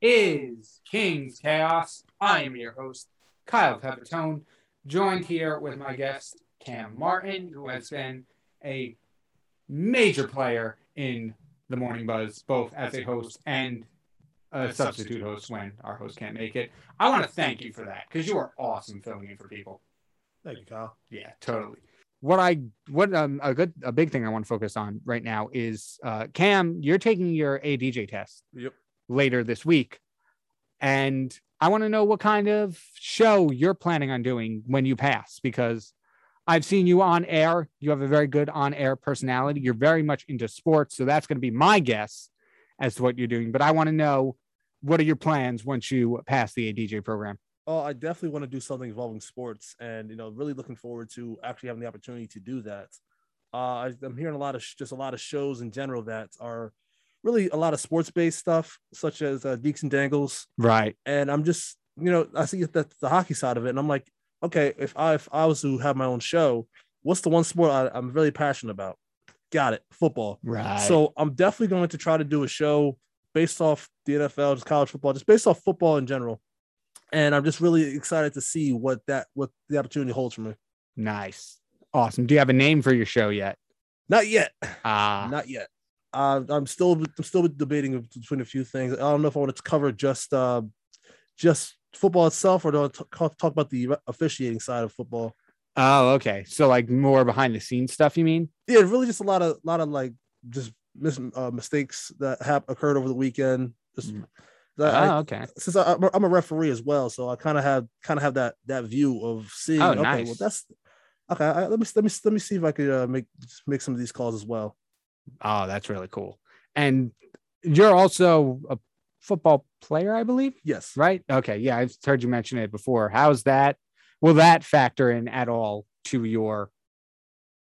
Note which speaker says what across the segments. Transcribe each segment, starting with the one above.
Speaker 1: Hello, everybody. This is King's Chaos. I am your host, Kyle Pepitone, joined here with my guest, Cam Martin, who has been a major player in the Morning Buzz, both as a host and a substitute host when our host can't make it. I want to thank you for that because you are awesome filling in for people.
Speaker 2: Thank you, Kyle.
Speaker 1: Yeah, totally. What I what um, a good a big thing I want to focus on right now is uh, Cam. You're taking your ADJ test
Speaker 2: Yep.
Speaker 1: Later this week, and I want to know what kind of show you're planning on doing when you pass because I've seen you on air. You have a very good on air personality. You're very much into sports, so that's going to be my guess as to what you're doing. But I want to know what are your plans once you pass the ADJ program.
Speaker 2: Oh, I definitely want to do something involving sports, and you know, really looking forward to actually having the opportunity to do that. Uh, I, I'm hearing a lot of sh- just a lot of shows in general that are really a lot of sports based stuff, such as uh, Dekes and Dangles,
Speaker 1: Right.
Speaker 2: and I'm just you know I see that the hockey side of it, and I'm like, okay, if I if I was to have my own show, what's the one sport I, I'm really passionate about? Got it, football.
Speaker 1: Right.
Speaker 2: So I'm definitely going to try to do a show based off the NFL, just college football, just based off football in general. And I'm just really excited to see what that what the opportunity holds for me.
Speaker 1: nice. Awesome. Do you have a name for your show yet?
Speaker 2: Not yet,
Speaker 1: Ah,
Speaker 2: not yet. Uh, I'm still I'm still debating between a few things. I don't know if I want to cover just uh, just football itself, or do I talk, talk about the officiating side of football.
Speaker 1: oh, okay. So like more behind the scenes stuff, you mean?
Speaker 2: Yeah, really, just a lot of lot of like just mis- uh, mistakes that have occurred over the weekend. Just
Speaker 1: Mm.
Speaker 2: I-
Speaker 1: oh, okay.
Speaker 2: since I, I'm a- I'm a referee as well, so I kind of have kind of have that that view of seeing.
Speaker 1: Oh,
Speaker 2: okay,
Speaker 1: nice.
Speaker 2: well that's okay. I, let me let me let me see if I could uh, make make some of these calls as well.
Speaker 1: Oh, that's really cool. And you're also a football player, I believe,
Speaker 2: Yes,
Speaker 1: right? Okay. Yeah, I've heard you mention it before. How's that? Will that factor in at all to your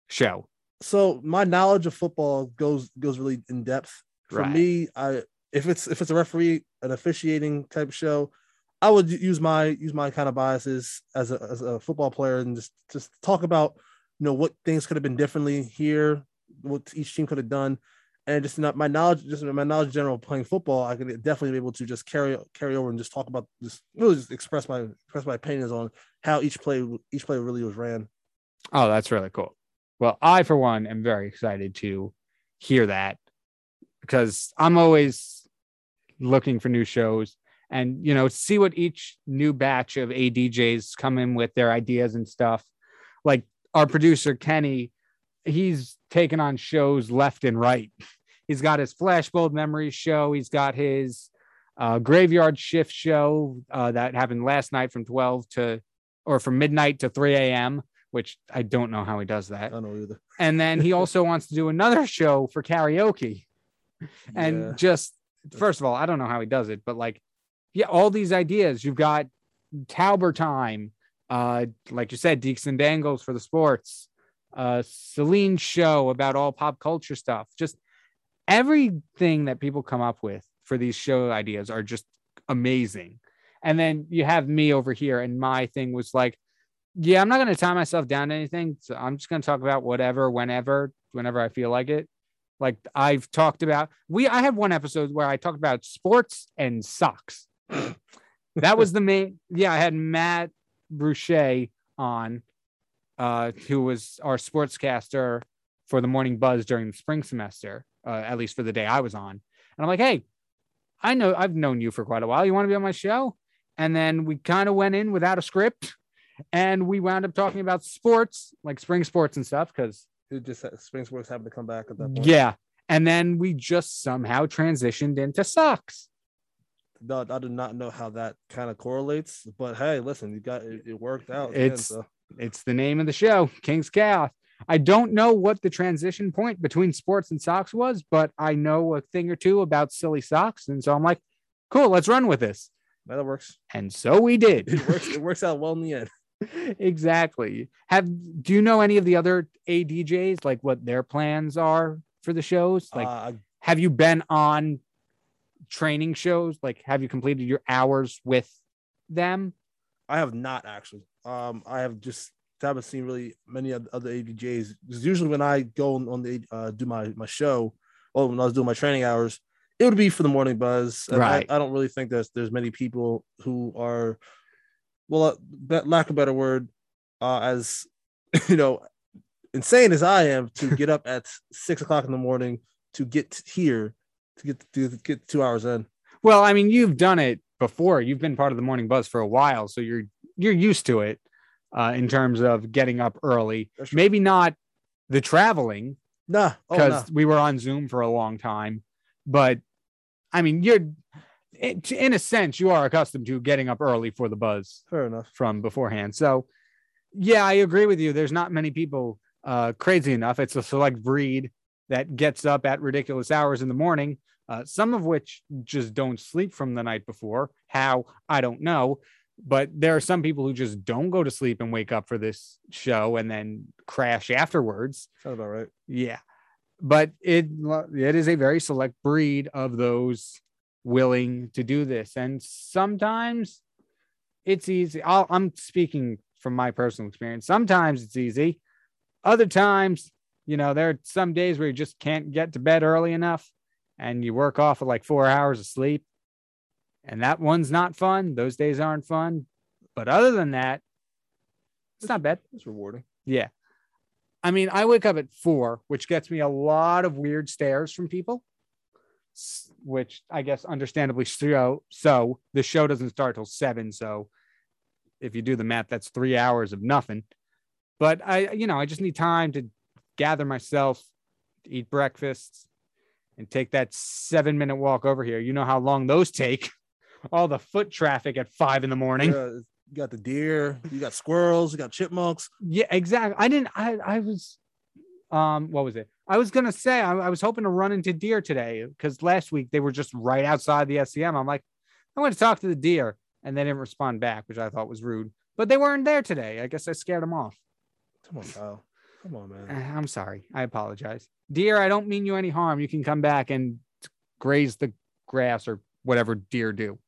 Speaker 1: show?
Speaker 2: so my knowledge of football goes goes really in depth. For
Speaker 1: Right.
Speaker 2: me, I if it's if it's a referee an officiating type show, I would use my use my kind of biases as a as a football player and just just talk about you know what things could have been differently here, what each team could have done, and just not my knowledge just my knowledge general playing football. I could definitely be able to just carry carry over and just talk about just really just express my express my opinions on how each play each play really was ran.
Speaker 1: Oh, that's really cool. Well, I, for one, am very excited to hear that because I'm always looking for new shows and, you know, see what each new batch of ADJs come in with their ideas and stuff. Like our producer, Kenny, he's taken on shows left and right. He's got his Flashbulb Memories show, he's got his uh, Graveyard Shift show uh, that happened last night from 12 to or from midnight to 3 a.m which I don't know how he does that.
Speaker 2: I don't know either.
Speaker 1: And then he also wants to do another show for karaoke. And
Speaker 2: Yeah.
Speaker 1: just first of all, I don't know how he does it, but like, yeah, all these ideas. You've got Tauber time, uh, like you said, Dekes and Dangles for the sports, uh, Celine show about all pop culture stuff. Just everything that people come up with for these show ideas are just amazing. And then you have me over here, and my thing was like, yeah, I'm not going to tie myself down to anything. So I'm just going to talk about whatever, whenever, whenever I feel like it. Like I've talked about, we, I had one episode where I talked about sports and socks. that was the main, yeah, I had Matt Bruchet on, uh, who was our sportscaster for the morning buzz during the spring semester, uh, at least for the day I was on. And I'm like, hey, I know I've known you for quite a while. You want to be on my show? And then we kind of went in without a script and we wound up talking about sports, like spring sports and stuff, because
Speaker 2: It just spring sports happened to come back at that point.
Speaker 1: yeah. And then we just somehow transitioned into socks.
Speaker 2: No, I do not know how that kind of correlates, but hey, listen, you got it, it worked out.
Speaker 1: It's-
Speaker 2: so.
Speaker 1: It's the name of the show, King's Chaos. I don't know what the transition point between sports and socks was, but I know a thing or two about silly socks. And so I'm like, cool, let's run with this.
Speaker 2: that works.
Speaker 1: And so we did.
Speaker 2: It works. It works out well in the end.
Speaker 1: exactly. Have do you know any of the other ADJs like what their plans are for the shows? Like
Speaker 2: uh,
Speaker 1: have you been on training shows? Like have you completed your hours with them?
Speaker 2: I have not actually. Um, I have just haven't seen really many other ADJs. 'Cause usually when I go on on the uh, do my my show, or when I was doing my training hours, it would be for the morning buzz. And
Speaker 1: Right.
Speaker 2: I, I don't really think there's there's many people who are, well, uh, lack of a better word, uh, as you know, insane as I am to get up at six o'clock in the morning to get here to get to get two hours in.
Speaker 1: Well, I mean, you've done it before. You've been part of the morning buzz for a while, so you're you're used to it uh, in terms of getting up early. Maybe not the traveling
Speaker 2: Nah, oh,
Speaker 1: because
Speaker 2: nah.
Speaker 1: we were on Zoom for a long time, but I mean, you're in a sense you are accustomed to getting up early for the buzz
Speaker 2: fair enough.
Speaker 1: from beforehand. So, yeah, I agree with you. There's not many people uh, crazy enough. It's a select breed that gets up at ridiculous hours in the morning. Uh, some of which just don't sleep from the night before. How I don't know, but there are some people who just don't go to sleep and wake up for this show and then crash afterwards.
Speaker 2: Sounds about right.
Speaker 1: Yeah, but it it is a very select breed of those willing to do this, and sometimes it's easy. I'll, I'm speaking from my personal experience. Sometimes it's easy. Other times, you know, there are some days where you just can't get to bed early enough, and you work off of like four hours of sleep, and that one's not fun. Those days aren't fun. But other than that, it's not bad.
Speaker 2: It's rewarding.
Speaker 1: Yeah. I mean, I wake up at four, which gets me a lot of weird stares from people, which I guess understandably so. So the show doesn't start till seven. So if you do the math, that's three hours of nothing. But I, you know, I just need time to gather myself, eat breakfast, and take that seven minute walk over here. You know how long those take. All the foot traffic at five in the morning.
Speaker 2: Yeah, you got the deer, you got squirrels, you got chipmunks.
Speaker 1: Yeah, exactly. I didn't. I I was, um, what was it? I was gonna say I, I was hoping to run into deer today because last week they were just right outside the SCM. I'm like, I want to talk to the deer, and they didn't respond back, which I thought was rude. But they weren't there today. I guess I scared them off.
Speaker 2: Come on, Kyle. Come on, man.
Speaker 1: Eh, I'm sorry. I apologize, deer. I don't mean you any harm. You can come back and graze the grass or whatever deer do.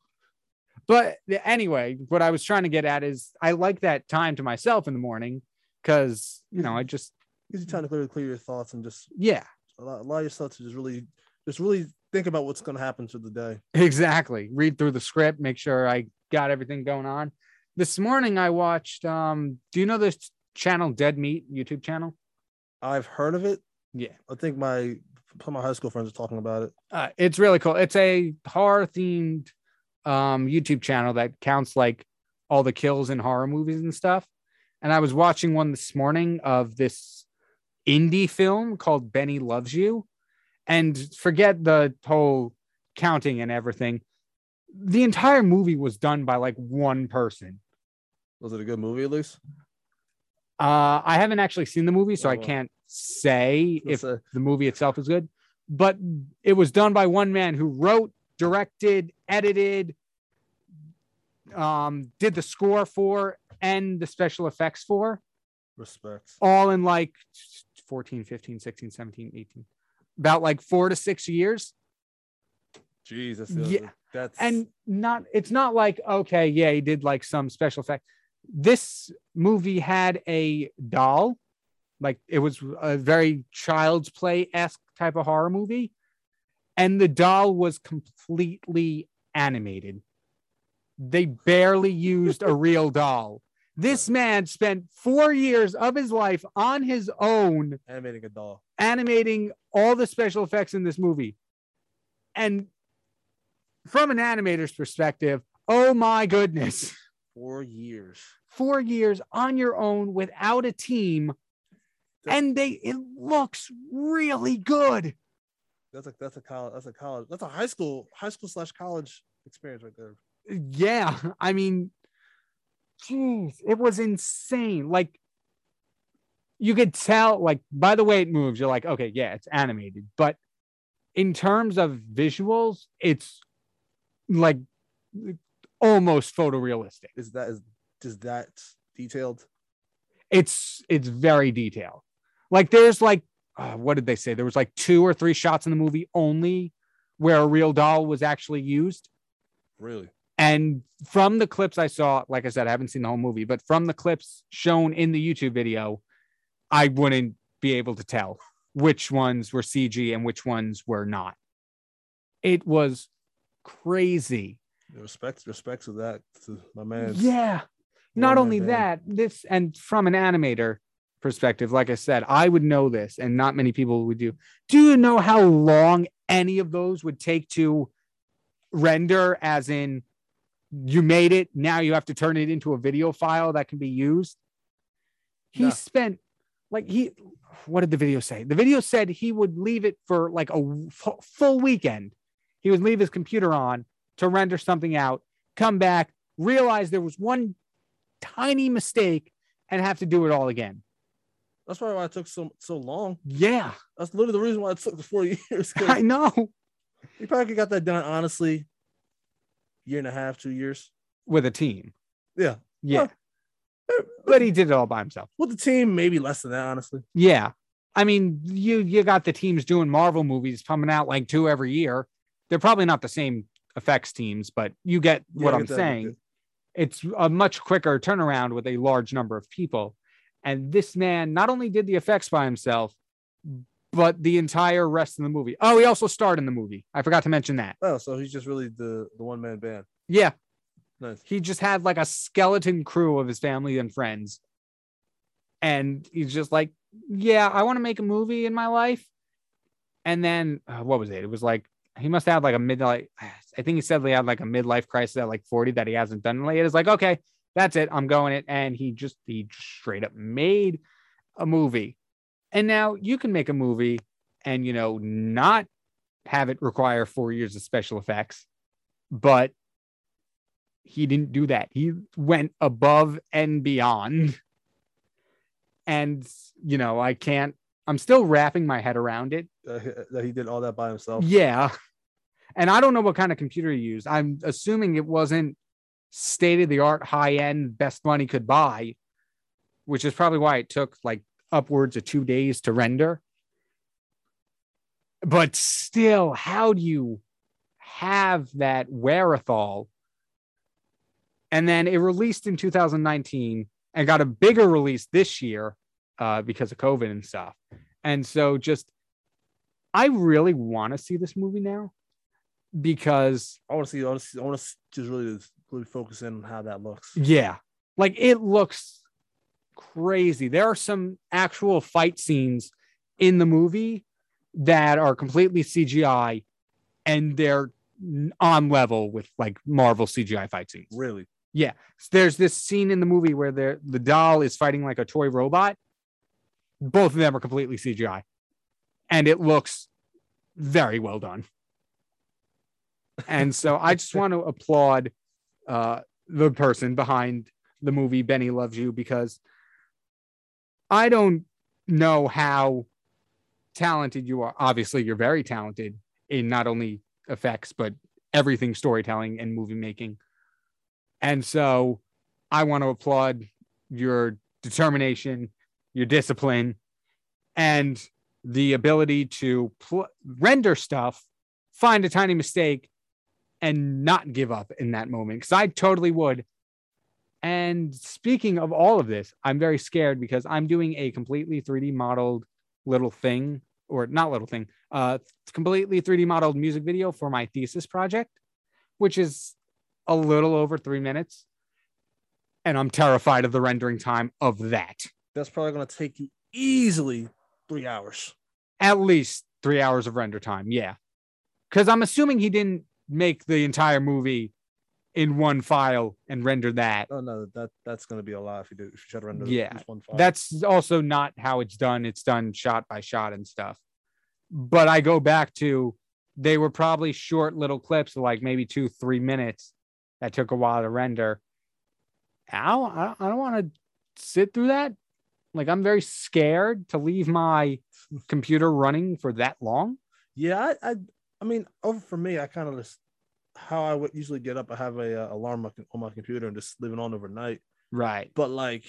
Speaker 1: But anyway, what I was trying to get at is I like that time to myself in the morning because you know I just
Speaker 2: Gives you time to clear, clear your thoughts and just
Speaker 1: yeah
Speaker 2: allow, allow yourself to just really, just really think about what's going to happen to the day.
Speaker 1: Exactly. Read through the script, make sure I got everything going on. This morning I watched um do you know this channel Dead Meat YouTube channel?
Speaker 2: I've heard of it.
Speaker 1: Yeah.
Speaker 2: I think my some of my high school friends are talking about it.
Speaker 1: Uh, it's really cool. It's a horror themed um YouTube channel that counts like all the kills in horror movies and stuff. And I was watching one this morning of this indie film called Benny Loves You. And forget the whole counting and everything. The entire movie was done by like one person.
Speaker 2: Was it a good movie at least?
Speaker 1: Uh, I haven't actually seen the movie, so
Speaker 2: Oh,
Speaker 1: I can't say if the movie itself is good. But it was done by one man who wrote, directed, edited, um, did the score for, and the special effects for,
Speaker 2: respect.
Speaker 1: all in like 14, 15, 16, 17, 18, about like four to six years.
Speaker 2: Jesus.
Speaker 1: Yeah.
Speaker 2: That's
Speaker 1: and not it's not like okay yeah he did like some special effect this movie had a doll like it was a very child's play esque type of horror movie and the doll was completely animated they barely used a real doll this man spent four years of his life on his own
Speaker 2: animating a doll.
Speaker 1: animating all the special effects in this movie. And from an animator's perspective, oh my goodness,
Speaker 2: Four years.
Speaker 1: four years on your own without a team. And they it looks really good.
Speaker 2: That's a that's a college. That's a college. That's a high school high school slash college experience right there.
Speaker 1: Yeah. I mean, jeez, it was insane. Like you could tell, like by the way it moves, you're like, okay, yeah, it's animated. But in terms of visuals, it's like almost photorealistic.
Speaker 2: Is that is is that detailed?
Speaker 1: It's it's very detailed. Like there's like uh, what did they say? There was like two or three shots in the movie only where a real doll was actually used.
Speaker 2: Really?
Speaker 1: And from the clips I saw, like I said, I haven't seen the whole movie, but from the clips shown in the YouTube video, I wouldn't be able to tell which ones were CG and which ones were not. It was crazy.
Speaker 2: Respect, respects to that to my man.
Speaker 1: Yeah. Not only
Speaker 2: band.
Speaker 1: that, this and from an animator perspective, like I said, I would know this, and not many people would do. Do you know how long any of those would take to render? As in, you made it, now you have to turn it into a video file that can be used. He
Speaker 2: No.
Speaker 1: spent like he. What did the video say? The video said he would leave it for like a full weekend. He would leave his computer on to render something out, come back, realize there was one tiny mistake, and have to do it all again.
Speaker 2: That's probably why it took so so long.
Speaker 1: Yeah,
Speaker 2: That's literally the reason why it took the four years.
Speaker 1: I know.
Speaker 2: he probably got that done honestly. Year and a half, two years.
Speaker 1: With a team.
Speaker 2: Yeah,
Speaker 1: Yeah.
Speaker 2: Well, eh,
Speaker 1: But he did it all by himself.
Speaker 2: with the team, maybe less than that. Honestly,
Speaker 1: Yeah. I mean, you you got the teams doing Marvel movies coming out like two every year. They're probably not the same effects teams, but you get
Speaker 2: Yeah,
Speaker 1: what I'm saying. It's a much quicker turnaround with a large number of people. And this man not only did the effects by himself, but the entire rest of the movie. Oh, he also starred in the movie. I forgot to mention that.
Speaker 2: Oh, so he's just really the the one man band.
Speaker 1: Yeah,
Speaker 2: Nice.
Speaker 1: he just had like a skeleton crew of his family and friends. And he's just like, yeah, I want to make a movie in my life. And then uh, what was it? It was like he must have like a midlife. I think he said he had like a midlife crisis at like 40 that he hasn't done yet. It's like, okay, that's it. I'm going it. And he just he straight up made a movie. And now you can make a movie and you know not have it require four years of special effects, but he didn't do that. He went above and beyond. And you know, I can't. I'm still wrapping my head around it.
Speaker 2: Uh, that he did all that by himself.
Speaker 1: Yeah. And I don't know what kind of computer he used. I'm assuming it wasn't state of the art, high end, best money could buy, which is probably why it took like upwards of two days to render. But still, how do you have that wherewithal? And then it released in 2019 and got a bigger release this year uh, because of COVID and stuff. And so just I really want to see this movie now because
Speaker 2: I want to see. I want to see. I want to just really, really focus in on how that looks.
Speaker 1: yeah, like it looks crazy. There are some actual fight scenes in the movie that are completely CGI and they're on level with like Marvel CGI fight scenes.
Speaker 2: Really.
Speaker 1: Yeah. There's this scene in the movie where the the doll is fighting like a toy robot. Both of them are completely CGI. And it looks very well done. And so I just want to applaud uh, the person behind the movie Benny Loves You because I don't know how talented you are. Obviously, you're very talented in not only effects, but everything storytelling and movie making. And so I want to applaud your determination, your discipline, and the ability to pl- render stuff, find a tiny mistake, and not give up in that moment. Because I totally would. And speaking of all of this, I'm very scared because I'm doing a completely 3D modeled little thing, or not little thing, uh, completely 3D modeled music video for my thesis project, which is a little over three minutes. And I'm terrified of the rendering time of that.
Speaker 2: That's probably going to take you easily three hours.
Speaker 1: At least three hours of render time. Yeah. Because I'm assuming he didn't make the entire movie in one file and render that.
Speaker 2: Oh no, that that's going to be a lot if you do if you try to render
Speaker 1: Yeah,
Speaker 2: one file.
Speaker 1: That's also not how it's done. It's done shot by shot and stuff. But I go back to they were probably short little clips of like maybe two, three minutes that took a while to render. I don't, I don't, I don't want to sit through that. Like I'm very scared to leave my computer running for that long.
Speaker 2: yeah. I, I I mean, over for me, I kind of just how I would usually get up. I have a uh, alarm on my computer and just leave it on overnight.
Speaker 1: Right.
Speaker 2: But like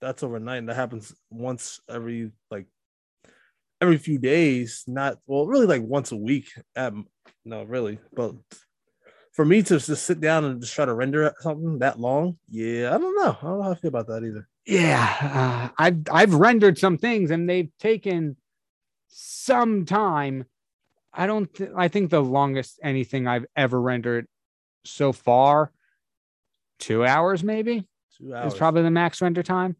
Speaker 2: that's overnight, and that happens once every like every few days. Not well, really like once a week. Um, no, really, but for me to just sit down and just try to render something that long, yeah, I don't know. I don't know how I feel about that either.
Speaker 1: Yeah. Uh, I've I've rendered some things and they've taken some time I don't. Th- I think the longest anything I've ever rendered so far, two hours maybe,
Speaker 2: Two hours.
Speaker 1: is probably the max render time.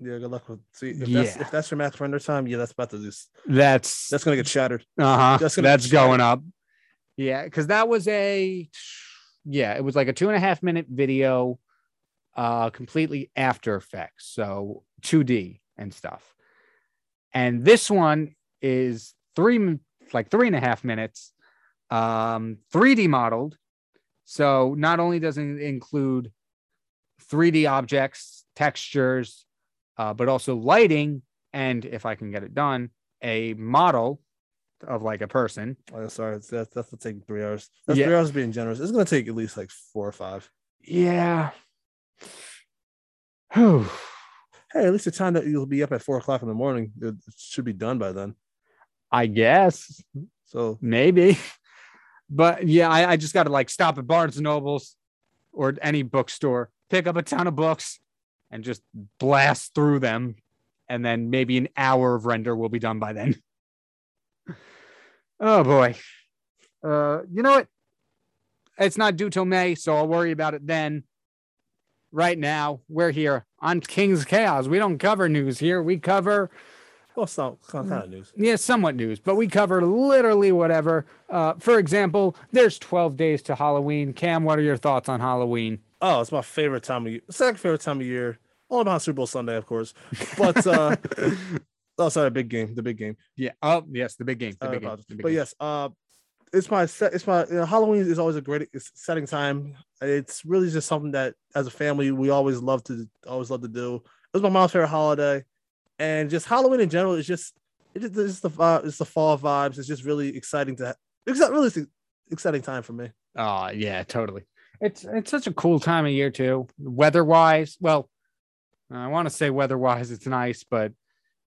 Speaker 2: yeah. Good luck with. See, if that's
Speaker 1: Yeah.
Speaker 2: if that's your max render time, yeah, that's about to just
Speaker 1: That's
Speaker 2: that's gonna get shattered.
Speaker 1: uh huh.
Speaker 2: that's
Speaker 1: That's,
Speaker 2: gonna be
Speaker 1: going up. Yeah, because that was a yeah, it was like a two and a half minute video, uh, completely After Effects, so 2D and stuff. And this one is three like three and a half minutes, um, 3D modeled. So not only does it include 3D objects, textures, uh, but also lighting, and if I can get it done, a model of like a person.
Speaker 2: Oh, sorry, that's that's gonna take three hours. That's
Speaker 1: Yeah.
Speaker 2: three hours being generous. It's gonna take at least like four or five.
Speaker 1: Yeah. Whew.
Speaker 2: Hey, at least the time that you'll be up at four o'clock in the morning, it should be done by then.
Speaker 1: I guess
Speaker 2: So
Speaker 1: maybe, but yeah, I, I just got to like stop at Barnes and Nobles or any bookstore, pick up a ton of books, and just blast through them, and then maybe an hour of render will be done by then. oh boy, uh, you know what? It's not due till May, so I'll worry about it then. Right now, we're here on King's Chaos. We don't cover news here. We cover
Speaker 2: well, it's not kind
Speaker 1: Mm.
Speaker 2: of news.
Speaker 1: yeah, somewhat news, but we cover literally whatever. Uh, for example, there's 12 days to Halloween. Cam, what are your thoughts on Halloween?
Speaker 2: Oh, it's my favorite time of year. Second favorite time of year. All about Super Bowl Sunday, of course. But uh oh, sorry, big game, the big game.
Speaker 1: yeah. Oh, yes, the big game. The big game. the big
Speaker 2: But
Speaker 1: game.
Speaker 2: yes, uh, it's my set. It's my you know, Halloween is always a great it's setting time. It's really just something that as a family we always love to always love to do. It was my mom's favorite holiday, and just Halloween in general is just it just, it's the vibe, it's the fall vibes. It's just really exciting to. It's not really exciting time for me.
Speaker 1: Oh, yeah, totally. It's it's such a cool time of year too. Weather wise, well, I want to say weather wise it's nice, but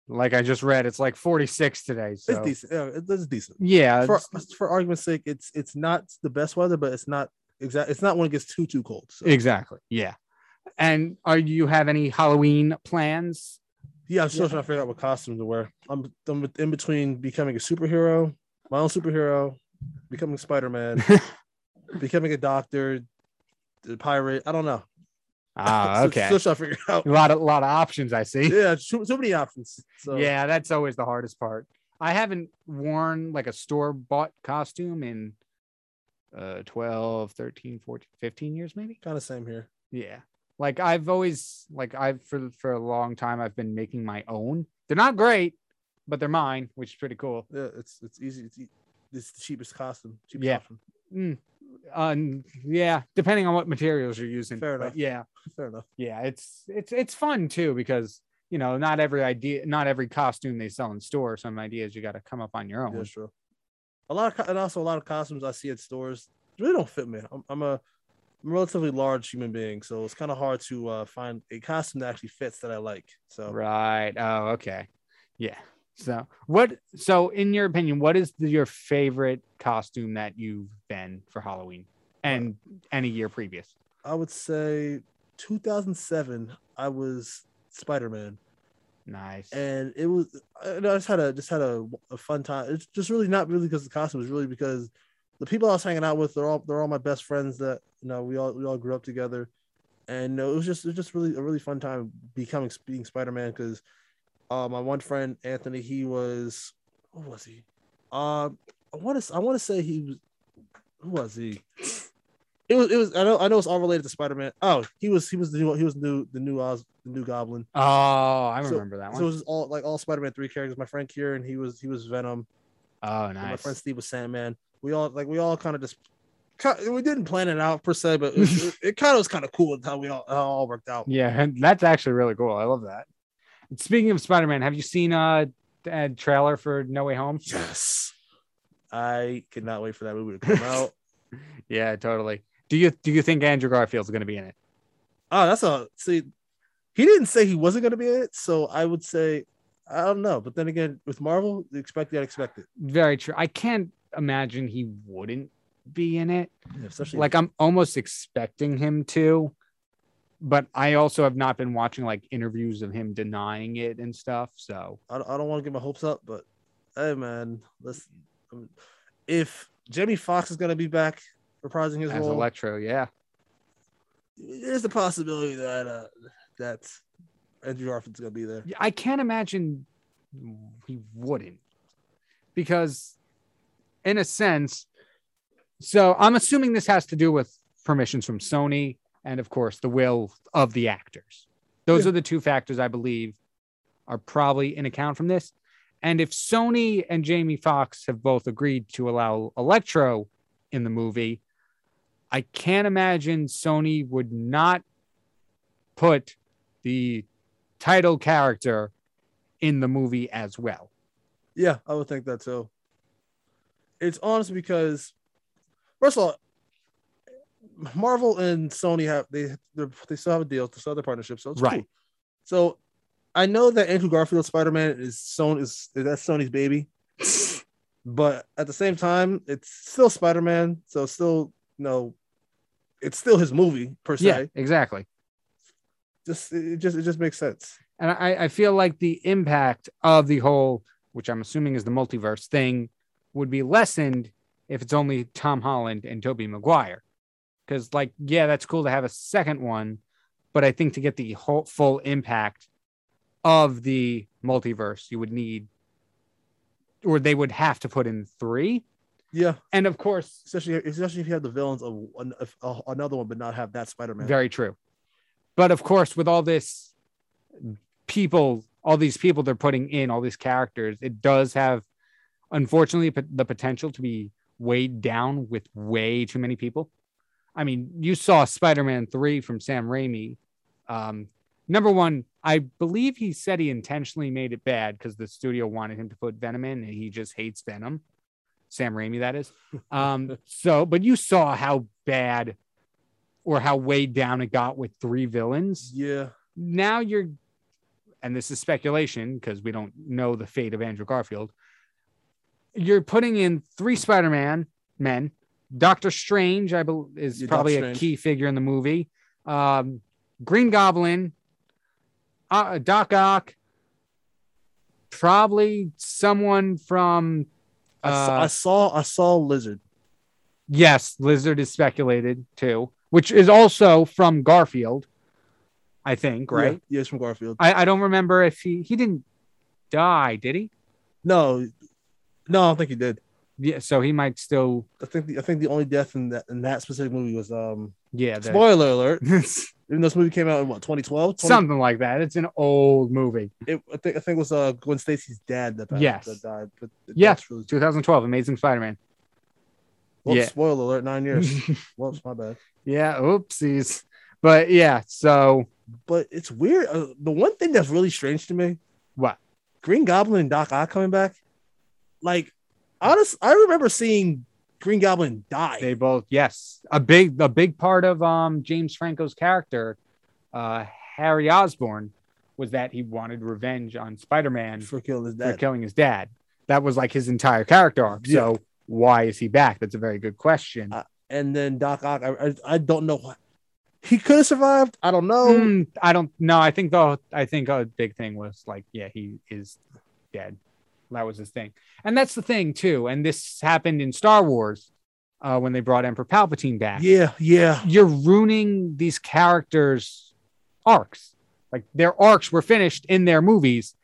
Speaker 1: like I just read, it's like 46 today. So
Speaker 2: It's decent. Yeah, it's decent.
Speaker 1: yeah,
Speaker 2: For
Speaker 1: it's-
Speaker 2: for argument's sake, it's it's not the best weather, but it's not exact. It's not when it gets too too cold. So.
Speaker 1: exactly. Yeah. And are you have any Halloween plans?
Speaker 2: Yeah, I'm still
Speaker 1: Yeah.
Speaker 2: trying to figure out what costume to wear. I'm, I'm in between becoming a superhero, my own superhero, becoming Spider Man, becoming a doctor, a pirate. I don't know.
Speaker 1: Ah,
Speaker 2: Still-
Speaker 1: okay.
Speaker 2: Still trying to figure out.
Speaker 1: a lot of lot of options I see.
Speaker 2: Yeah, too, too many options. So
Speaker 1: Yeah, that's always the hardest part. I haven't worn like a store bought costume in uh 12, 13, 14, 15 years maybe.
Speaker 2: kind of same here.
Speaker 1: Yeah. Like I've always like I've for for a long time I've been making my own. They're not great, but they're mine, which is pretty cool.
Speaker 2: Yeah, it's it's easy. It's, it's the cheapest costume. Cheapest
Speaker 1: Yeah.
Speaker 2: option.
Speaker 1: Mm. Um, yeah, depending on what materials you're using.
Speaker 2: Fair enough.
Speaker 1: Yeah.
Speaker 2: Fair enough.
Speaker 1: yeah it's it's it's fun too because you know not every idea not every costume they sell in store some ideas you got to come up on your own
Speaker 2: Yeah, true. A lot of and also a lot of costumes I see at stores really don't fit me. I'm, I'm a I'm a relatively large human being, so it's kind of hard to uh, find a costume that actually fits that I like. So
Speaker 1: right oh okay yeah so what so in your opinion what is the, your favorite costume that you've been for halloween and any year previous
Speaker 2: I would say 2007. I was Spider Man,
Speaker 1: nice
Speaker 2: and it was I just had a just had a, a fun time. It's just really not really because the costume. It's really because the people I was hanging out with they're all they're all my best friends that you know we all we all grew up together, and it was just it was just really a really fun time becoming being Spider Man because uh, my one friend Anthony he was who was he? Um, I want to I want to say he was who was he? It was it was I know I know it's all related to Spider Man. Oh, he was he was the new he was new the new Oz the new Goblin.
Speaker 1: oh i
Speaker 2: So-
Speaker 1: remember that one.
Speaker 2: So it was all like all Spider Man three characters. My friend Kieran he was he was Venom.
Speaker 1: oh
Speaker 2: and My friend Steve was Sandman. We all like we all kind of just we didn't plan it out per se, but it, it, kind of was kind of cool how we all how all worked out.
Speaker 1: yeah and that's actually really cool i love that speaking of spider-man have you seen uh the trailer for no way home
Speaker 2: Yes, I cannot wait for that movie to come out.
Speaker 1: Yeah, totally. Do you do you think Andrew Garfield's going to be in it?
Speaker 2: Oh, that's a see. He didn't say he wasn't going to be in it, so I would say I don't know. But then again, with Marvel, you expect the expected unexpected.
Speaker 1: Very true. I can't imagine he wouldn't be in it.
Speaker 2: Especially
Speaker 1: Like I'm almost expecting him to, but I also have not been watching like interviews of him denying it and stuff. So
Speaker 2: I, don't- I don't want to get my hopes up, but hey, man, let's. If Jamie Foxx is gonna be back reprising his
Speaker 1: as
Speaker 2: role,
Speaker 1: Electro. Yeah,
Speaker 2: there's a possibility that uh, that Andrew Garfield's gonna be there.
Speaker 1: I can't imagine he wouldn't, because in a sense, so I'm assuming this has to do with permissions from Sony and, of course, the will of the actors. Those
Speaker 2: Yeah.
Speaker 1: are the two factors I believe are probably in account from this. And if Sony and Jamie Foxx have both agreed to allow Electro in the movie, I can't imagine Sony would not put the title character in the movie as well.
Speaker 2: Yeah, I would think that too. It's honest because, first of all, Marvel and Sony have they they're- they still have a deal to sell their partnership, so it's
Speaker 1: Right.
Speaker 2: cool. So I know that Andrew Garfield Spider Man is Sony is, is that's Sony's baby, but at the same time, it's still Spider Man, so it's still you know, it's still his movie per se.
Speaker 1: Yeah, exactly.
Speaker 2: Just it just it just makes sense.
Speaker 1: And I, I feel like the impact of the whole, which I'm assuming is the multiverse thing, would be lessened if it's only Tom Holland and Tobey Maguire. Because, like, yeah, that's cool to have a second one, but I think to get the whole full impact of the multiverse, you would need, or they would have to put in three.
Speaker 2: Yeah,
Speaker 1: And of course,
Speaker 2: especially especially if you have the villains of of, uh, another one, but not have that Spider Man.
Speaker 1: Very true. But of course, with all this people, all these people they're putting in, all these characters, it does have, unfortunately, the potential to be weighed down with way too many people. I mean, you saw Spider Man 3 from Sam Raimi. Um, number one, I believe he said he intentionally made it bad because the studio wanted him to put Venom in and he just hates Venom. Sam Raimi, that is. Um, so, but you saw how bad or how weighed down it got with three villains.
Speaker 2: Yeah,
Speaker 1: Now you're, and this is speculation because we don't know the fate of Andrew Garfield. You're putting in three Spider Man men. Doctor Strange, I believe, is probably a key figure in the movie. Um, Green Goblin, uh, Doc Ock, probably someone from.
Speaker 2: I, saw,
Speaker 1: uh,
Speaker 2: I saw I saw Lizard.
Speaker 1: Yes, Lizard is speculated too, which is also from Garfield, I think, right?
Speaker 2: Yeah, yeah, from Garfield.
Speaker 1: I, I don't remember if he he didn't die, did he?
Speaker 2: No, no, I don't think he did.
Speaker 1: Yeah, so he might still
Speaker 2: I think the, I think the only death in that in that specific movie was um
Speaker 1: yeah, the-
Speaker 2: spoiler alert. Even though this movie came out in what 2012,
Speaker 1: something like that. It's an old movie.
Speaker 2: It, I think I think it was uh Gwen Stacy's dad that, passed-
Speaker 1: Yes.
Speaker 2: that died. But
Speaker 1: Yeah.
Speaker 2: really
Speaker 1: 2012, Amazing Spider-Man.
Speaker 2: well,
Speaker 1: yeah.
Speaker 2: spoiler alert, nine years. Whoops, my bad.
Speaker 1: Yeah, oopsies. But yeah, so
Speaker 2: But it's weird. Uh, the one thing that's really strange to me,
Speaker 1: what?
Speaker 2: Green Goblin and Doc Ock coming back. Like, honest, I remember seeing Green Goblin die.
Speaker 1: They both yes, a big a big part of um James Franco's character, uh Harry Osborn, was that he wanted revenge on Spider-Man
Speaker 2: for killing his
Speaker 1: for
Speaker 2: dad.
Speaker 1: killing his dad. That was like his entire character arc.
Speaker 2: Yeah.
Speaker 1: So why is he back? That's a very good question.
Speaker 2: Uh, and then Doc Ock, I, I, I don't know what he could have survived. I don't know.
Speaker 1: Hmm, I don't know. I think the I think a big thing was like, yeah, he is dead. That was his thing, and that's the thing too. And this happened in Star Wars uh, when they brought Emperor Palpatine back.
Speaker 2: Yeah, yeah.
Speaker 1: You're ruining these characters' arcs. Like their arcs were finished in their movies,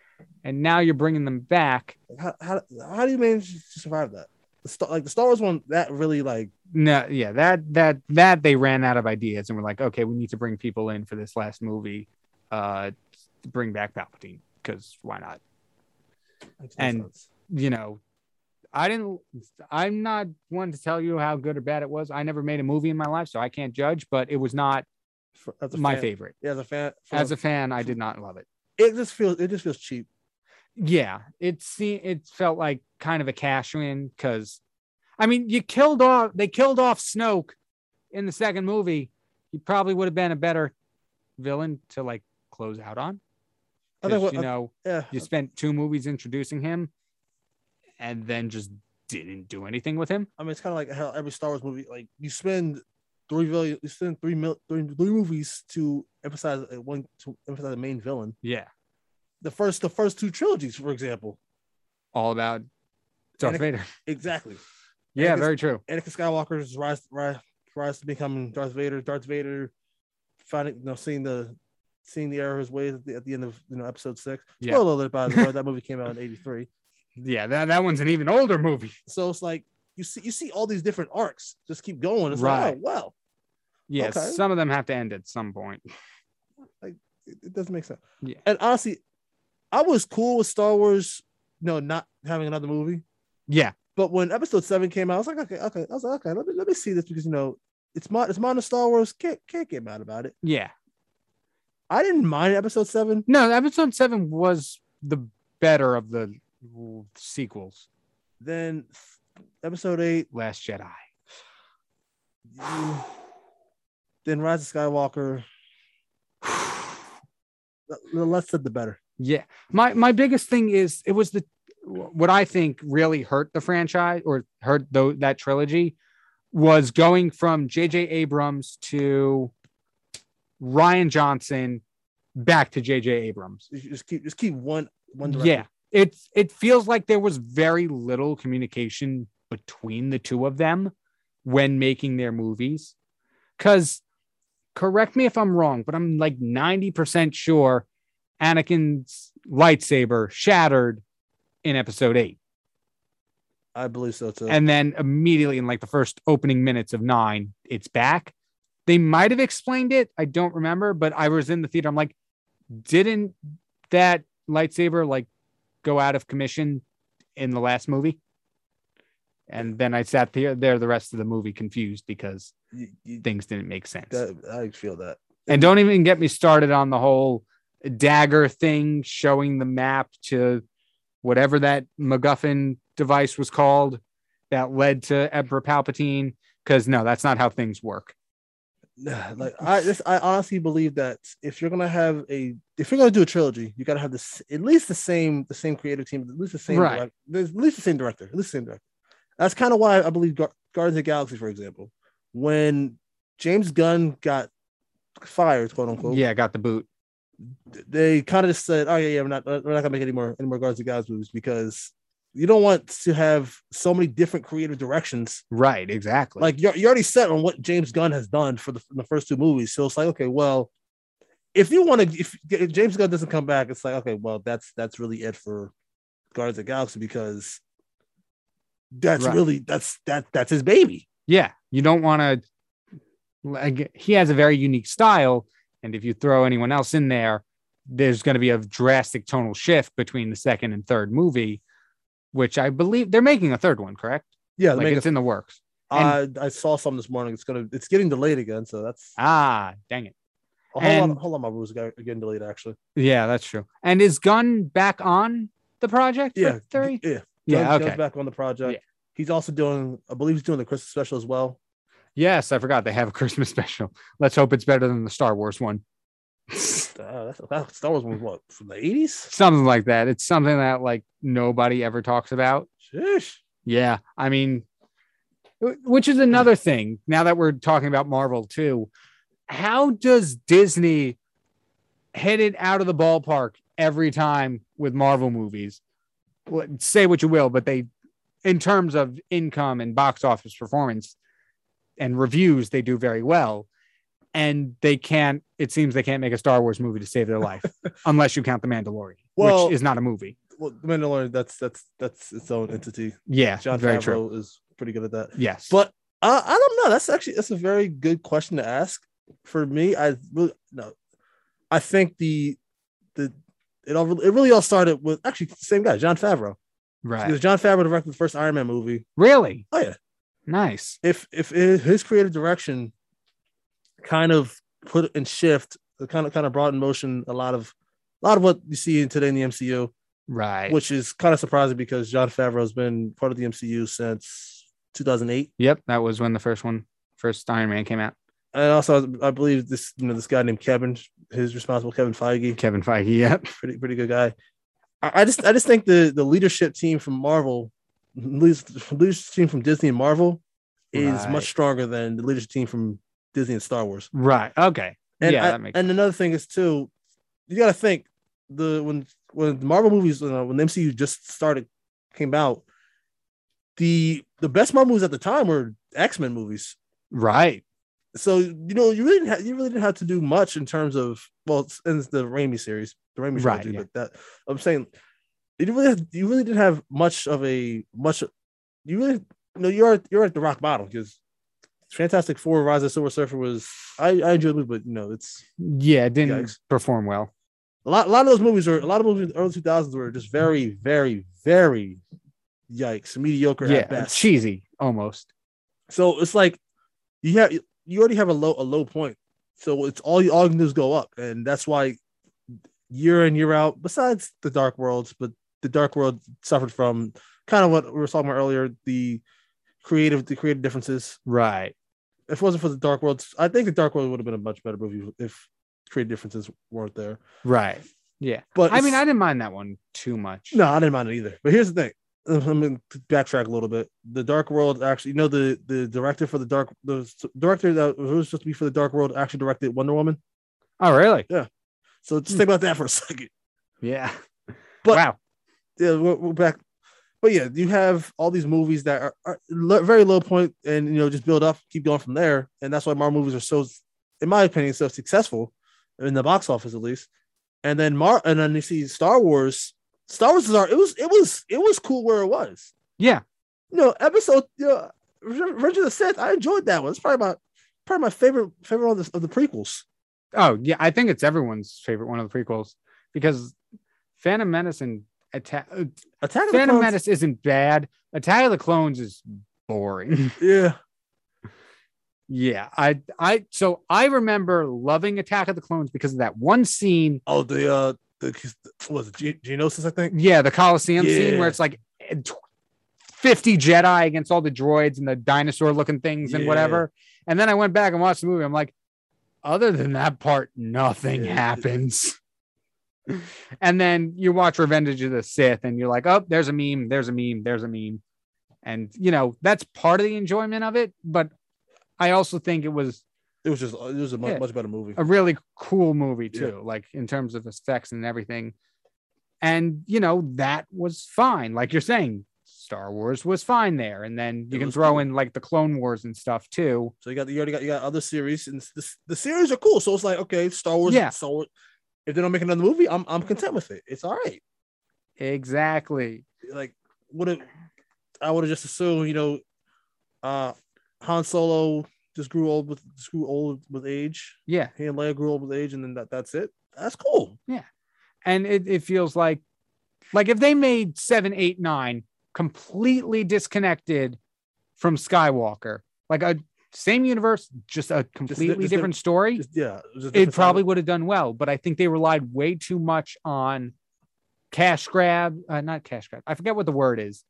Speaker 1: and now you're bringing them back.
Speaker 2: How, how, how do you manage to survive that? The Star, like the Star Wars one, that really like
Speaker 1: No, yeah, that that that they ran out of ideas and were like, okay, we need to bring people in for this last movie, uh, to bring back Palpatine because why not? And-
Speaker 2: sense.
Speaker 1: you know, I didn't. I'm not one to tell you how good or bad it was. I never made a movie in my life, so I can't judge. But it was not
Speaker 2: For-
Speaker 1: my
Speaker 2: fan-
Speaker 1: favorite.
Speaker 2: Yeah, as a fan, for-
Speaker 1: As a fan, I did not love it.
Speaker 2: it just feels it just feels cheap.
Speaker 1: Yeah, it se- it felt like kind of a cash in because, I mean, you killed off. They killed off Snoke in the second movie. He probably would have been a better villain to like close out on.
Speaker 2: I think
Speaker 1: 'Cause, you know
Speaker 2: Yeah,
Speaker 1: you spent two movies introducing him, and then just didn't do anything with him.
Speaker 2: I mean it's kind of like how every Star Wars movie, like you spend three villain, you spend three mil, three, three movies to emphasize uh, one to emphasize the main villain.
Speaker 1: Yeah.
Speaker 2: The first the first two trilogies, for example,
Speaker 1: all about Darth
Speaker 2: Anakin-
Speaker 1: Vader.
Speaker 2: Exactly.
Speaker 1: Yeah,
Speaker 2: Anakin-
Speaker 1: very true.
Speaker 2: Anakin Skywalker's rise, rise, rise to becoming Darth Vader. Darth Vader, finding, you know, seeing the, seeing the error of his ways at the, at the end of you know episode six.
Speaker 1: Yeah.
Speaker 2: Spoiler alert, by the way, that movie came out in '83.
Speaker 1: Yeah, that, that one's an even older movie.
Speaker 2: So it's like you see, you see all these different arcs just keep going. It's
Speaker 1: Right.
Speaker 2: like, oh wow,
Speaker 1: Yeah,
Speaker 2: Okay.
Speaker 1: some of them have to end at some point.
Speaker 2: it, it doesn't make sense.
Speaker 1: Yeah.
Speaker 2: And honestly, I was cool with Star Wars, you know, not having another movie.
Speaker 1: Yeah,
Speaker 2: But when episode seven came out, I was like, okay, okay. I was like, okay, let me let me see this because you know it's my it's modern Star Wars. Can't can't get mad about it.
Speaker 1: yeah.
Speaker 2: I didn't mind episode seven.
Speaker 1: No, episode seven was the better of the sequels.
Speaker 2: Then episode eight,
Speaker 1: Last Jedi.
Speaker 2: then Rise of Skywalker. The the less said, the better.
Speaker 1: Yeah. My my biggest thing is it was the what I think really hurt the franchise or hurt though that trilogy was going from JJ Abrams to Rian Johnson back to JJ Abrams.
Speaker 2: Just keep just keep one one. director.
Speaker 1: Yeah. It's it feels like there was very little communication between the two of them when making their movies. Cuz correct me if I'm wrong, but I'm like 90% sure Anakin's lightsaber shattered in episode 8.
Speaker 2: I believe so too.
Speaker 1: And then immediately in like the first opening minutes of 9, it's back. They might have explained it, I don't remember, but I was in the theater I'm like didn't that lightsaber like go out of commission in the last movie? And then I sat there, there the rest of the movie confused because
Speaker 2: You- you-
Speaker 1: things didn't make sense.
Speaker 2: that, I feel that.
Speaker 1: and don't even get me started on the whole dagger thing showing the map to whatever that MacGuffin device was called that led to Emperor Palpatine. Because no, that's not how things work.
Speaker 2: like I this I honestly believe that if you're gonna have a if you're gonna do a trilogy, you gotta have this at least the same the same creative team, at least the same
Speaker 1: Right.
Speaker 2: direct- at least the same director, at least the same director. That's kind of why I believe Gar- Guardians of the Galaxy, for example, when James Gunn got fired, quote unquote,
Speaker 1: Yeah, got the boot.
Speaker 2: they kind of just said, "Oh yeah, yeah, we're not we're not gonna make any more any more Guardians of the Galaxy movies because you don't want to have so many different creative directions
Speaker 1: Right, exactly.
Speaker 2: like you're, you're already set on what James Gunn has done for the, the first two movies. So it's like, okay, well, if you want to, if, if James Gunn doesn't come back, it's like, okay, well, that's that's really it for Guardians of the Galaxy because that's
Speaker 1: Right.
Speaker 2: really that's that that's his baby.
Speaker 1: yeah, you don't want to. Like, he has a very unique style, and if you throw anyone else in there, there's going to be a drastic tonal shift between the second and third movie, which I believe they're making a third one, correct?
Speaker 2: Yeah,
Speaker 1: Like it's in the works.
Speaker 2: I I saw some this morning. It's gonna it's getting delayed again. So that's
Speaker 1: Ah, dang it.
Speaker 2: oh, hold on hold on my rules getting delayed actually.
Speaker 1: Yeah, that's true. And is Gunn back on the project?
Speaker 2: Yeah,
Speaker 1: three.
Speaker 2: yeah.
Speaker 1: Yeah, okay.
Speaker 2: Gunn's back on the project.
Speaker 1: Yeah.
Speaker 2: He's also doing, I believe he's doing the Christmas special as well.
Speaker 1: Yes, I forgot they have a Christmas special. Let's hope it's better than the Star Wars one.
Speaker 2: Uh, that's, that Star Wars was what from the eighties.
Speaker 1: Something like that. It's something that like nobody ever talks about.
Speaker 2: Sheesh.
Speaker 1: Yeah, I mean, which is another thing. Now that we're talking about Marvel too, how does Disney hit it out of the ballpark every time with Marvel movies? Say what you will, but they, in terms of income and box office performance and reviews, they do very well. And they can't. It seems they can't make a Star Wars movie to save their life, unless you count the Mandalorian,
Speaker 2: Well-
Speaker 1: which is not a movie.
Speaker 2: Well, the Mandalorian, that's that's that's its own entity.
Speaker 1: Yeah,
Speaker 2: Jon
Speaker 1: very
Speaker 2: Favreau
Speaker 1: true.
Speaker 2: is pretty good at that.
Speaker 1: Yes,
Speaker 2: But uh, I don't know. That's actually that's a very good question to ask. For me, I really no. I think the the it all it really all started with actually the same guy, Jon Favreau.
Speaker 1: right.
Speaker 2: Because Jon Favreau directed the first Iron Man movie.
Speaker 1: Really?
Speaker 2: Oh yeah.
Speaker 1: Nice.
Speaker 2: If if it- his creative direction kind of put in shift, kind of kind of brought in motion a lot of a lot of what you see today in the MCU.
Speaker 1: Right.
Speaker 2: which is kind of surprising because Jon Favreau has been part of the MCU since 2008.
Speaker 1: Yep, that was when the first one, first Iron Man came out.
Speaker 2: And also, I believe this, you know, this guy named Kevin, his responsible Kevin Feige,
Speaker 1: Kevin Feige. Yep.
Speaker 2: pretty pretty good guy. I, I just I just think the the leadership team from Marvel, leadership team from Disney and Marvel, is
Speaker 1: Right.
Speaker 2: much stronger than the leadership team from Disney and Star Wars.
Speaker 1: Right. Okay.
Speaker 2: And
Speaker 1: yeah,
Speaker 2: I-
Speaker 1: that makes.
Speaker 2: and another thing is too, you got to think the when when the Marvel movies you know, when the MCU just started came out, the the best Marvel movies at the time were X Men movies.
Speaker 1: Right.
Speaker 2: So you know you really didn't have, you really didn't have to do much in terms of well in the Raimi series, the Raimi
Speaker 1: Right,
Speaker 2: trilogy,
Speaker 1: yeah.
Speaker 2: but that I'm saying you really have, you really didn't have much of a much you really you know you're you're at the rock bottom because Fantastic Four, Rise of Silver Surfer was I I enjoyed it, but you know it's
Speaker 1: Yeah, it didn't
Speaker 2: Yikes.
Speaker 1: perform well.
Speaker 2: a lot a lot of those movies are a lot of movies in the early 2000s were just very very very yikes mediocre
Speaker 1: yeah,
Speaker 2: at best.
Speaker 1: cheesy almost.
Speaker 2: So it's like you have you already have a low a low point. So it's all you all you can do is go up, and that's why year in year out. Besides the Dark Worlds, but the Dark World suffered from kind of what we were talking about earlier the creative the creative differences.
Speaker 1: Right.
Speaker 2: If it wasn't for the Dark World, I think the Dark World would have been a much better movie if creative differences weren't there.
Speaker 1: Right. Yeah.
Speaker 2: But
Speaker 1: I mean, I didn't mind that one too much.
Speaker 2: No, I didn't mind it either. But here's the thing. I'm going to backtrack a little bit. The Dark World actually, you know, the the director for the Dark, the director that was supposed to be for the Dark World actually directed Wonder Woman.
Speaker 1: Oh, really? Yeah.
Speaker 2: So just hmm. think about that for a second.
Speaker 1: Yeah.
Speaker 2: But-
Speaker 1: wow.
Speaker 2: Yeah, we're, we're back. But yeah, you have all these movies that are, are very low point and you know just build up, keep going from there, and that's why Marvel movies are so, in my opinion, so successful in the box office at least. And then Mar, and then you see Star Wars. Star Wars is our. It was it was it was cool where it was.
Speaker 1: Yeah.
Speaker 2: you know, episode, you know, Revenge of the Sith. I enjoyed that one. It's probably my probably my favorite favorite one of the, of the prequels.
Speaker 1: Oh, yeah. I think it's everyone's favorite one of the prequels because Phantom Menace and Attack. uh,
Speaker 2: Attack of the
Speaker 1: Phantom
Speaker 2: Clones-
Speaker 1: Menace isn't bad. Attack of the Clones is boring.
Speaker 2: Yeah,
Speaker 1: yeah. I, I, so I remember loving Attack of the Clones because of that one scene.
Speaker 2: oh the uh the was it Ge- Geonosis? I think.
Speaker 1: Yeah. The Coliseum scene where it's like eh, 50 Jedi against all the droids and the dinosaur looking things and whatever. And then I went back and watched the movie. I'm like, other than that part, nothing
Speaker 2: Yeah.
Speaker 1: happens. and then you watch Revenge of the Sith and you're like, oh, there's a meme, there's a meme, there's a meme. And, you know, that's part of the enjoyment of it. But I also think it was
Speaker 2: It was just it was a much,
Speaker 1: Yeah.
Speaker 2: much better movie.
Speaker 1: a really cool movie,
Speaker 2: Yeah.
Speaker 1: too, like in terms of effects and everything. And, you know, that was fine. Like you're saying, Star Wars was fine there. And then you
Speaker 2: It
Speaker 1: can throw
Speaker 2: cool.
Speaker 1: in like the Clone Wars and stuff, too.
Speaker 2: So you got you already got you got other series and the, the series are cool. So it's like okay, Star Wars.
Speaker 1: Yeah.
Speaker 2: Star Wars. If they don't make another movie, I'm I'm content with it. It's all right.
Speaker 1: Exactly.
Speaker 2: Like would have I would have just assumed you know, uh, Han Solo just grew old with just grew old with age.
Speaker 1: Yeah.
Speaker 2: He and Leia grew old with age, and then that that's it. That's cool. Yeah.
Speaker 1: And it, it feels like like if they made seven eight nine completely disconnected from skywalker like a same universe just a completely
Speaker 2: just
Speaker 1: different story
Speaker 2: Just, yeah, it, just
Speaker 1: it probably would have done well but i think they relied way too much on cash grab uh, not cash grab i forget what the word is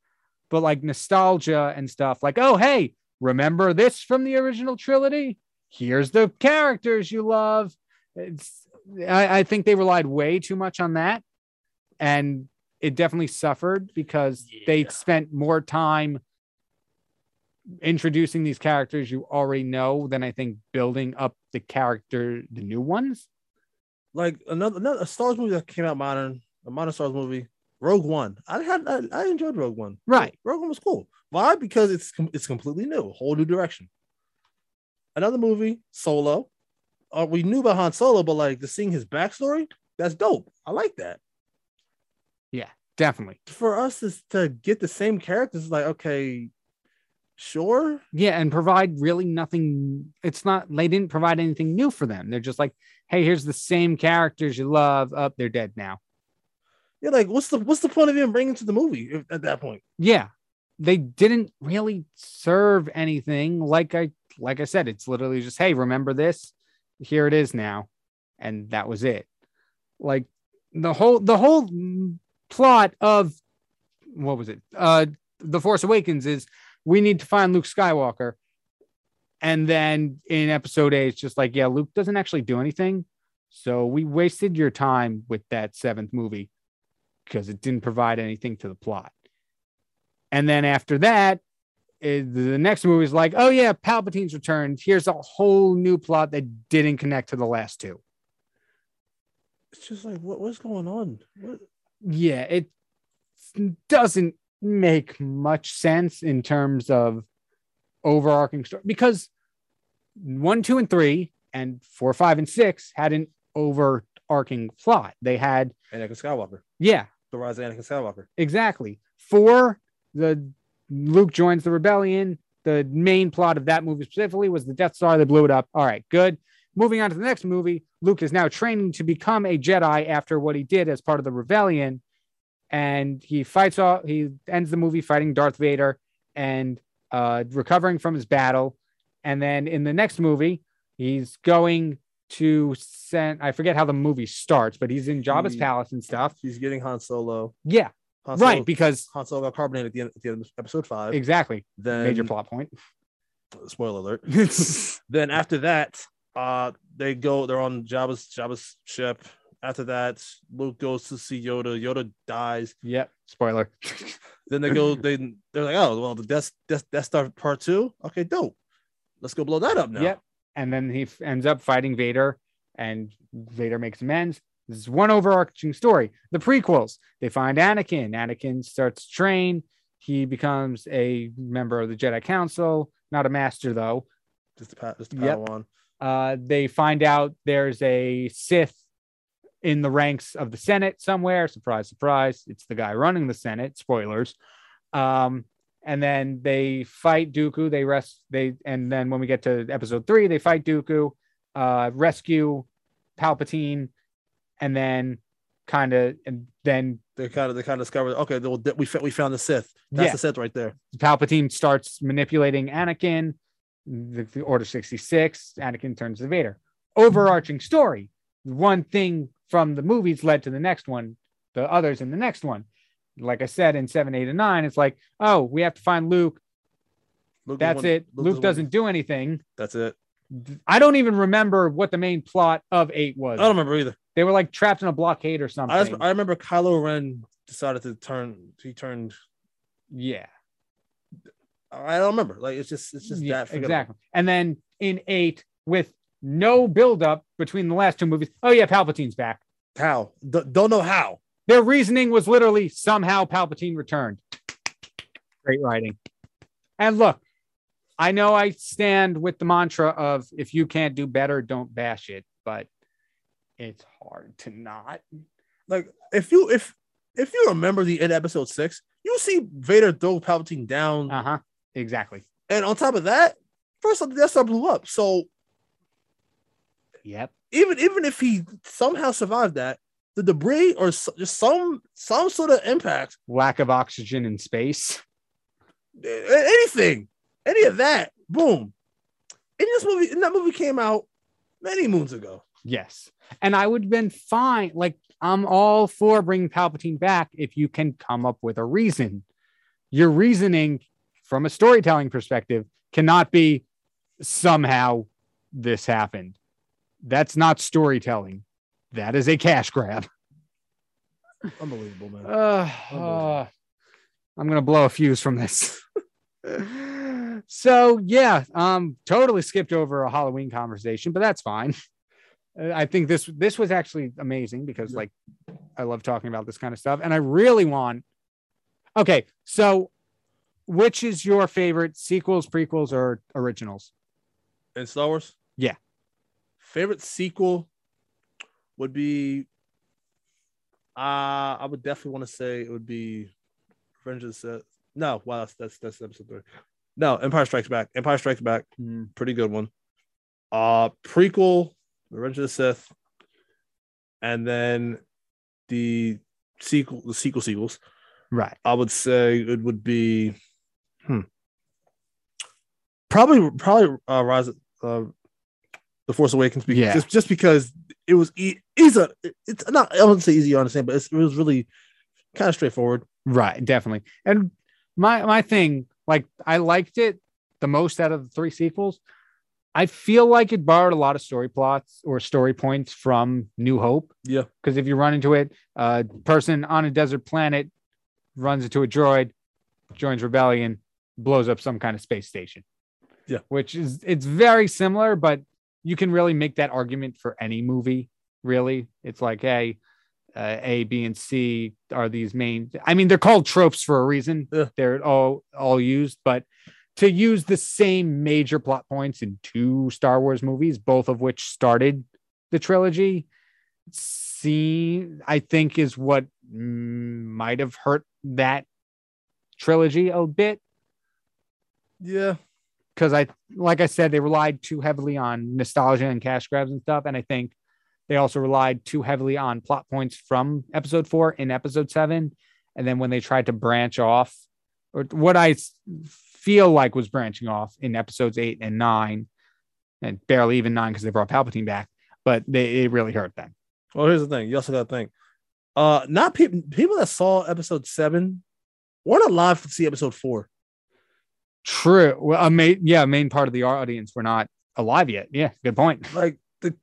Speaker 1: but like nostalgia and stuff like oh hey remember this from the original trilogy? Here's the characters you love. It's I, I think they relied way too much on that and it definitely suffered because they spent more time introducing these characters you already know than I think building up the character, the new ones.
Speaker 2: like another, another a Star Wars movie that came out modern, a modern Star Wars movie, Rogue One. I had I, I enjoyed Rogue One.
Speaker 1: Right.
Speaker 2: Rogue One was cool. Why? Because it's it's completely new, whole new direction. Another movie, Solo. Uh, we knew about Han Solo, but like just seeing his backstory, that's dope. I like that.
Speaker 1: Yeah, definitely.
Speaker 2: For us is to get the same characters, like okay, sure.
Speaker 1: Yeah. And provide really nothing. It's not, they didn't provide anything new for them. They're just like, hey, here's the same characters you love. Up, they're dead now.
Speaker 2: Yeah, like what's the what's the point of even bringing to the movie if, at that point?
Speaker 1: Yeah. They didn't really serve anything. Like I, like I said, it's literally just, hey, remember this? Here it is now. And that was it. Like the whole, the whole plot of what was it? Uh, The Force Awakens is we need to find Luke Skywalker. And then in episode eight, it's just like, yeah, Luke doesn't actually do anything. So we wasted your time with that seventh movie because it didn't provide anything to the plot. And then after that, eh, the next movie is like, oh yeah, Palpatine's returned. Here's a whole new plot that didn't connect to the last two.
Speaker 2: It's just like what, what's going on? What?
Speaker 1: Yeah, it doesn't make much sense in terms of overarching story because one, two, and three, and four, five, and six had an overarching plot. They had,
Speaker 2: Anakin Skywalker,
Speaker 1: yeah,
Speaker 2: the rise of Anakin Skywalker.
Speaker 1: exactly. Four, the Luke joins the rebellion. The main plot of that movie specifically was the Death Star. They blew it up. All right, good. Moving on to the next movie, Luke is now training to become a Jedi after what he did as part of the rebellion. And he fights off, he ends the movie fighting Darth Vader and uh, recovering from his battle. And then in the next movie, he's going to send, I forget how the movie starts, but he's in Jabba's
Speaker 2: He-
Speaker 1: palace and stuff.
Speaker 2: He's getting Han Solo.
Speaker 1: Yeah,
Speaker 2: Han Solo
Speaker 1: right. Because
Speaker 2: Han Solo got carbonated at the end, at the end of episode five.
Speaker 1: exactly,
Speaker 2: Then
Speaker 1: major plot point.
Speaker 2: spoiler alert. then after that, uh, they go. They're on Jabba's Jabba's ship. After that, Luke goes to see Yoda. Yoda dies.
Speaker 1: yep, spoiler.
Speaker 2: Then they go. They they're like, oh well, the Death Death, Death Star Part Two. Okay, dope. Let's go blow that up now.
Speaker 1: Yep. And then he f- ends up fighting Vader, and Vader makes amends. This is one overarching story. The prequels, they find Anakin. Anakin starts to train. He becomes a member of the Jedi Council, not a master though.
Speaker 2: Just a pat. Just a
Speaker 1: Yep.
Speaker 2: Padawan.
Speaker 1: Uh, they find out there's a Sith in the ranks of the Senate somewhere. Surprise, surprise. It's the guy running the Senate. Spoilers. Um, and then they fight Dooku. They rest. They and then when we get to episode three, they fight Dooku, uh, rescue Palpatine, and then kind of and then
Speaker 2: They kind of they kind of discover Okay, we we found the Sith. That's
Speaker 1: Yeah.
Speaker 2: the Sith right there.
Speaker 1: Palpatine starts manipulating Anakin, the, the Order 66. Anakin turns to Vader. Overarching story. One thing from the movies led to the next one, the others in the next one. Like I said in 7, 8, and 9, it's like, oh, we have to find Luke.
Speaker 2: Luke
Speaker 1: That's
Speaker 2: one-
Speaker 1: it. Luke
Speaker 2: one-
Speaker 1: doesn't do anything.
Speaker 2: That's it.
Speaker 1: I don't even remember what the main plot of 8 was.
Speaker 2: I don't remember either.
Speaker 1: They were like trapped in a blockade or something.
Speaker 2: I, I remember Kylo Ren decided to turn. He turned.
Speaker 1: yeah.
Speaker 2: I don't remember. Like it's just it's just
Speaker 1: Yeah,
Speaker 2: that forgettable.
Speaker 1: exactly. And then in eight, with no buildup between the last two movies, oh yeah, Palpatine's back.
Speaker 2: How? D- don't know how.
Speaker 1: Their reasoning was literally somehow Palpatine returned. Great writing. And look, I know I stand with the mantra of if you can't do better, don't bash it, but it's hard to not.
Speaker 2: Like if you if if you remember the end episode six, you see Vader throw Palpatine down,
Speaker 1: Uh huh. Exactly.
Speaker 2: and on top of that, first the Death Star blew up. So
Speaker 1: Yep.
Speaker 2: even even if he somehow survived that, the debris or s- just some some sort of impact,
Speaker 1: Lack of oxygen in space.
Speaker 2: anything, any of that, boom. In this movie, and that movie came out many moons ago.
Speaker 1: Yes. And I would have been fine. Like, I'm all for bringing Palpatine back if you can come up with a reason. Your reasoning from a storytelling perspective cannot be somehow this happened. That's not storytelling. That is a cash grab.
Speaker 2: Unbelievable, man.
Speaker 1: Uh, uh, I'm gonna blow a fuse from this. so yeah, um, totally skipped over a Halloween conversation, but that's fine. Uh, I think this this was actually amazing because
Speaker 2: Yeah.
Speaker 1: like I love talking about this kind of stuff, and I really want. Okay, so which is your favorite sequels, prequels, or originals?
Speaker 2: In Star Wars?
Speaker 1: Yeah.
Speaker 2: Favorite sequel would be uh I would definitely want to say it would be Revenge of the Sith. No, wow, that's that's that's episode three. No, Empire Strikes Back. Empire Strikes Back, pretty good one. Uh prequel, Revenge of the Sith, and then the sequel, the sequel sequels.
Speaker 1: Right.
Speaker 2: I would say it would be hmm. Probably probably uh Rise of uh The Force Awakens because
Speaker 1: Yeah.
Speaker 2: just, just because it was e- easy it's not I wouldn't say easy to understand, but it's, it was really kind of straightforward.
Speaker 1: Right, definitely. And my my thing, like I liked it the most out of the three sequels. I feel like it borrowed a lot of story plots or story points from New Hope.
Speaker 2: Yeah.
Speaker 1: Because if you run into it, a person on a desert planet runs into a droid, joins rebellion, blows up some kind of space station.
Speaker 2: Yeah.
Speaker 1: Which is it's very similar, but you can really make that argument for any movie, really. It's like, hey, uh, A, B, and C are these main. I mean, they're called tropes for a reason.
Speaker 2: Yeah.
Speaker 1: They're all all used, but to use the same major plot points in two Star Wars movies, both of which started the trilogy, see, I think is what might have hurt that trilogy a bit
Speaker 2: Yeah.
Speaker 1: Because I, like I said, they relied too heavily on nostalgia and cash grabs and stuff. And I think they also relied too heavily on plot points from episode four in episode seven. And then when they tried to branch off, or what I feel like was branching off in episodes eight and nine, and barely even nine because they brought Palpatine back, but they it really hurt them.
Speaker 2: Well, here's the thing. You also got to think. Uh, not people people that saw episode seven weren't alive to see episode four.
Speaker 1: True. Well, a main, yeah, main part of the audience were not alive yet. Yeah, good point.
Speaker 2: Like the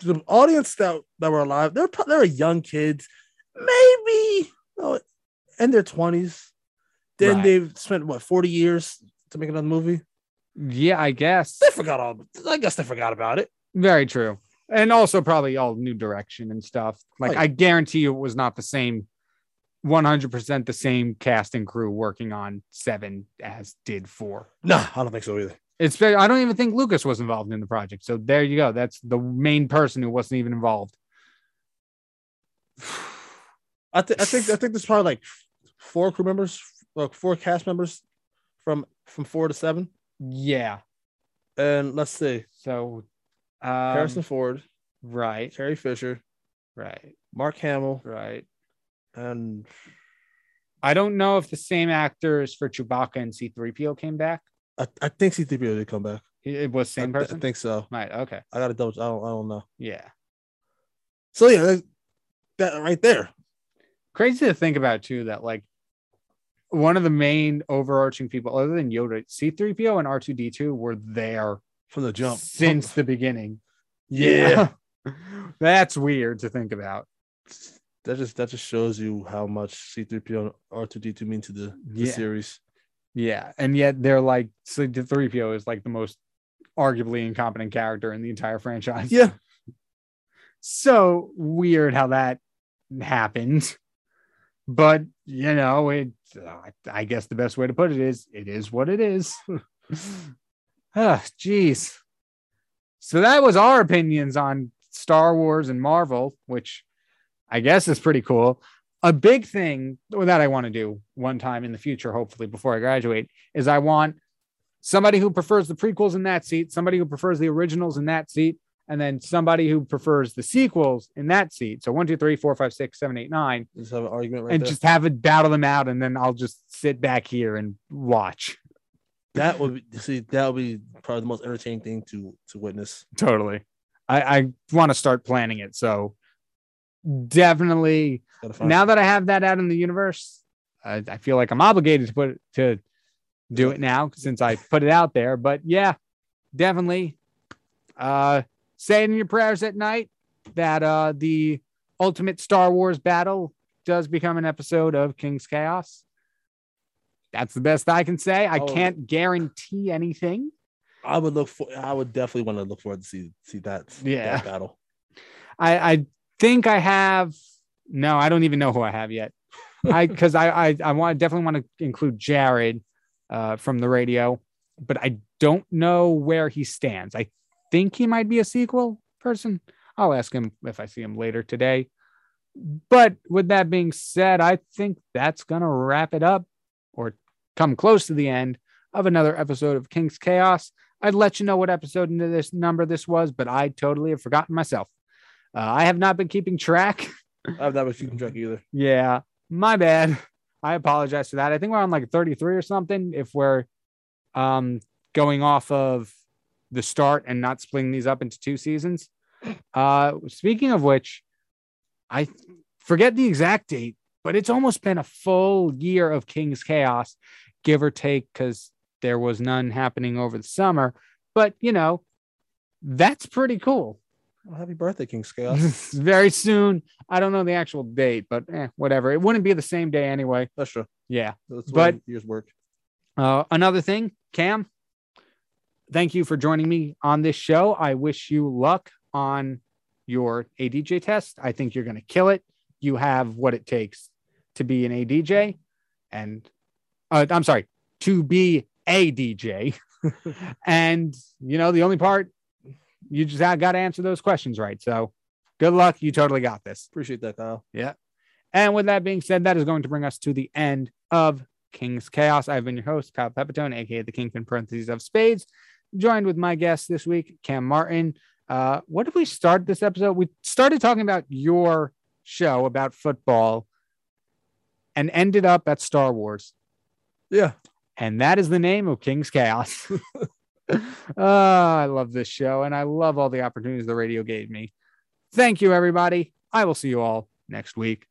Speaker 2: the audience that that were alive, they're they're young kids, maybe no, in their twenties. Then
Speaker 1: Right.
Speaker 2: they've spent what forty years to make another movie.
Speaker 1: Yeah, I guess.
Speaker 2: They forgot all. I guess they forgot about it.
Speaker 1: Very true. And also probably all new direction and stuff. Like
Speaker 2: Oh, yeah.
Speaker 1: I guarantee you it was not the same 100% the same cast and crew working on 7 as did 4.
Speaker 2: Nah, I don't think so either.
Speaker 1: It's very, I don't even think Lucas was involved in the project. So there you go. That's the main person who wasn't even involved.
Speaker 2: I, th- I think I think there's probably like four crew members, like four cast members from from four to seven.
Speaker 1: Yeah.
Speaker 2: And let's see,
Speaker 1: So um,
Speaker 2: Harrison Ford,
Speaker 1: right,
Speaker 2: Carrie Fisher,
Speaker 1: right,
Speaker 2: Mark Hamill,
Speaker 1: right.
Speaker 2: And
Speaker 1: I don't know if the same actors for Chewbacca and C3PO came back.
Speaker 2: I, I think C-3PO did come back.
Speaker 1: It was
Speaker 2: I,
Speaker 1: same
Speaker 2: th-
Speaker 1: person.
Speaker 2: I think so.
Speaker 1: right. Okay.
Speaker 2: I gotta double. I don't. I don't know.
Speaker 1: Yeah.
Speaker 2: So yeah, that, that right there.
Speaker 1: crazy to think about too that like one of the main overarching people other than Yoda, C3PO and R2D2 were there
Speaker 2: From the jump.
Speaker 1: since the beginning.
Speaker 2: yeah.
Speaker 1: That's weird to think about.
Speaker 2: That just that just shows you how much C-3PO and R2D2 mean to the, the
Speaker 1: Yeah.
Speaker 2: series.
Speaker 1: Yeah. And yet they're like C3PO is like the most arguably incompetent character in the entire franchise.
Speaker 2: Yeah.
Speaker 1: So weird how that happened. But you know, it uh, I guess the best way to put it is it is what it is. Ah, jeez. So that was our opinions on Star Wars and Marvel, which I guess is pretty cool. A big thing that I want to do one time in the future, hopefully before I graduate, is I want somebody who prefers the prequels in that seat, somebody who prefers the originals in that seat, and then somebody who prefers the sequels in that seat. So one, two, three, four, five, six, seven, eight, nine,
Speaker 2: Just have an argument right now.
Speaker 1: and
Speaker 2: there.
Speaker 1: just have it battle them out, and then I'll just sit back here and watch.
Speaker 2: that would be see that would be probably the most entertaining thing to to witness.
Speaker 1: Totally. I, I want to start planning it. So definitely now that I have that out in the universe, I, I feel like I'm obligated to put it to do it now since I put it out there. But yeah, definitely uh say it in your prayers at night that uh the ultimate Star Wars battle does become an episode of King's Chaos. That's the best I can say. I
Speaker 2: Oh.
Speaker 1: can't guarantee anything.
Speaker 2: I would look for. I would definitely want to look forward to see see that.
Speaker 1: Yeah.
Speaker 2: that battle.
Speaker 1: I, I think I have. No, I don't even know who I have yet. I because I I, I want definitely want to include Jared uh, from the radio, but I don't know where he stands. I think he might be a sequel person. I'll ask him if I see him later today. But with that being said, I think that's gonna wrap it up or come close to the end of another episode of King's Chaos. I'd let you know what episode into this number this was, but I totally have forgotten myself. Uh, I have not been keeping track.
Speaker 2: I have not been keeping track either.
Speaker 1: yeah, my bad. I apologize for that. I think we're on like 33 or something if we're um, going off of the start and not splitting these up into two seasons. Uh, speaking of which, I forget the exact date, but it's almost been a full year of King's Chaos, give or take, because there was none happening over the summer. But you know, that's pretty cool.
Speaker 2: Well, happy birthday, King's Chaos.
Speaker 1: very soon. I don't know the actual date, but eh, whatever. It wouldn't be the same day anyway.
Speaker 2: That's true.
Speaker 1: Yeah.
Speaker 2: That's But- years work.
Speaker 1: Uh, another thing, Cam, thank you for joining me on this show. I wish you luck on your ADJ test. I think you're going to kill it. you have what it takes to be an ADJ and uh, I'm sorry, to be a DJ. and you know, the only part you just got to answer those questions right. So good luck. You totally got this.
Speaker 2: Appreciate that, Kyle.
Speaker 1: Yeah. And with that being said, that is going to bring us to the end of King's Chaos. I've been your host, Kyle Pepitone, aka the Kingpin Parentheses of Spades, joined with my guest this week, Cam Martin. Uh, what did we start this episode? We started talking about your show about football and ended up at Star Wars.
Speaker 2: Yeah.
Speaker 1: And that is the name of King's Chaos. oh, I love this show and I love all the opportunities the radio gave me. Thank you, everybody. I will see you all next week.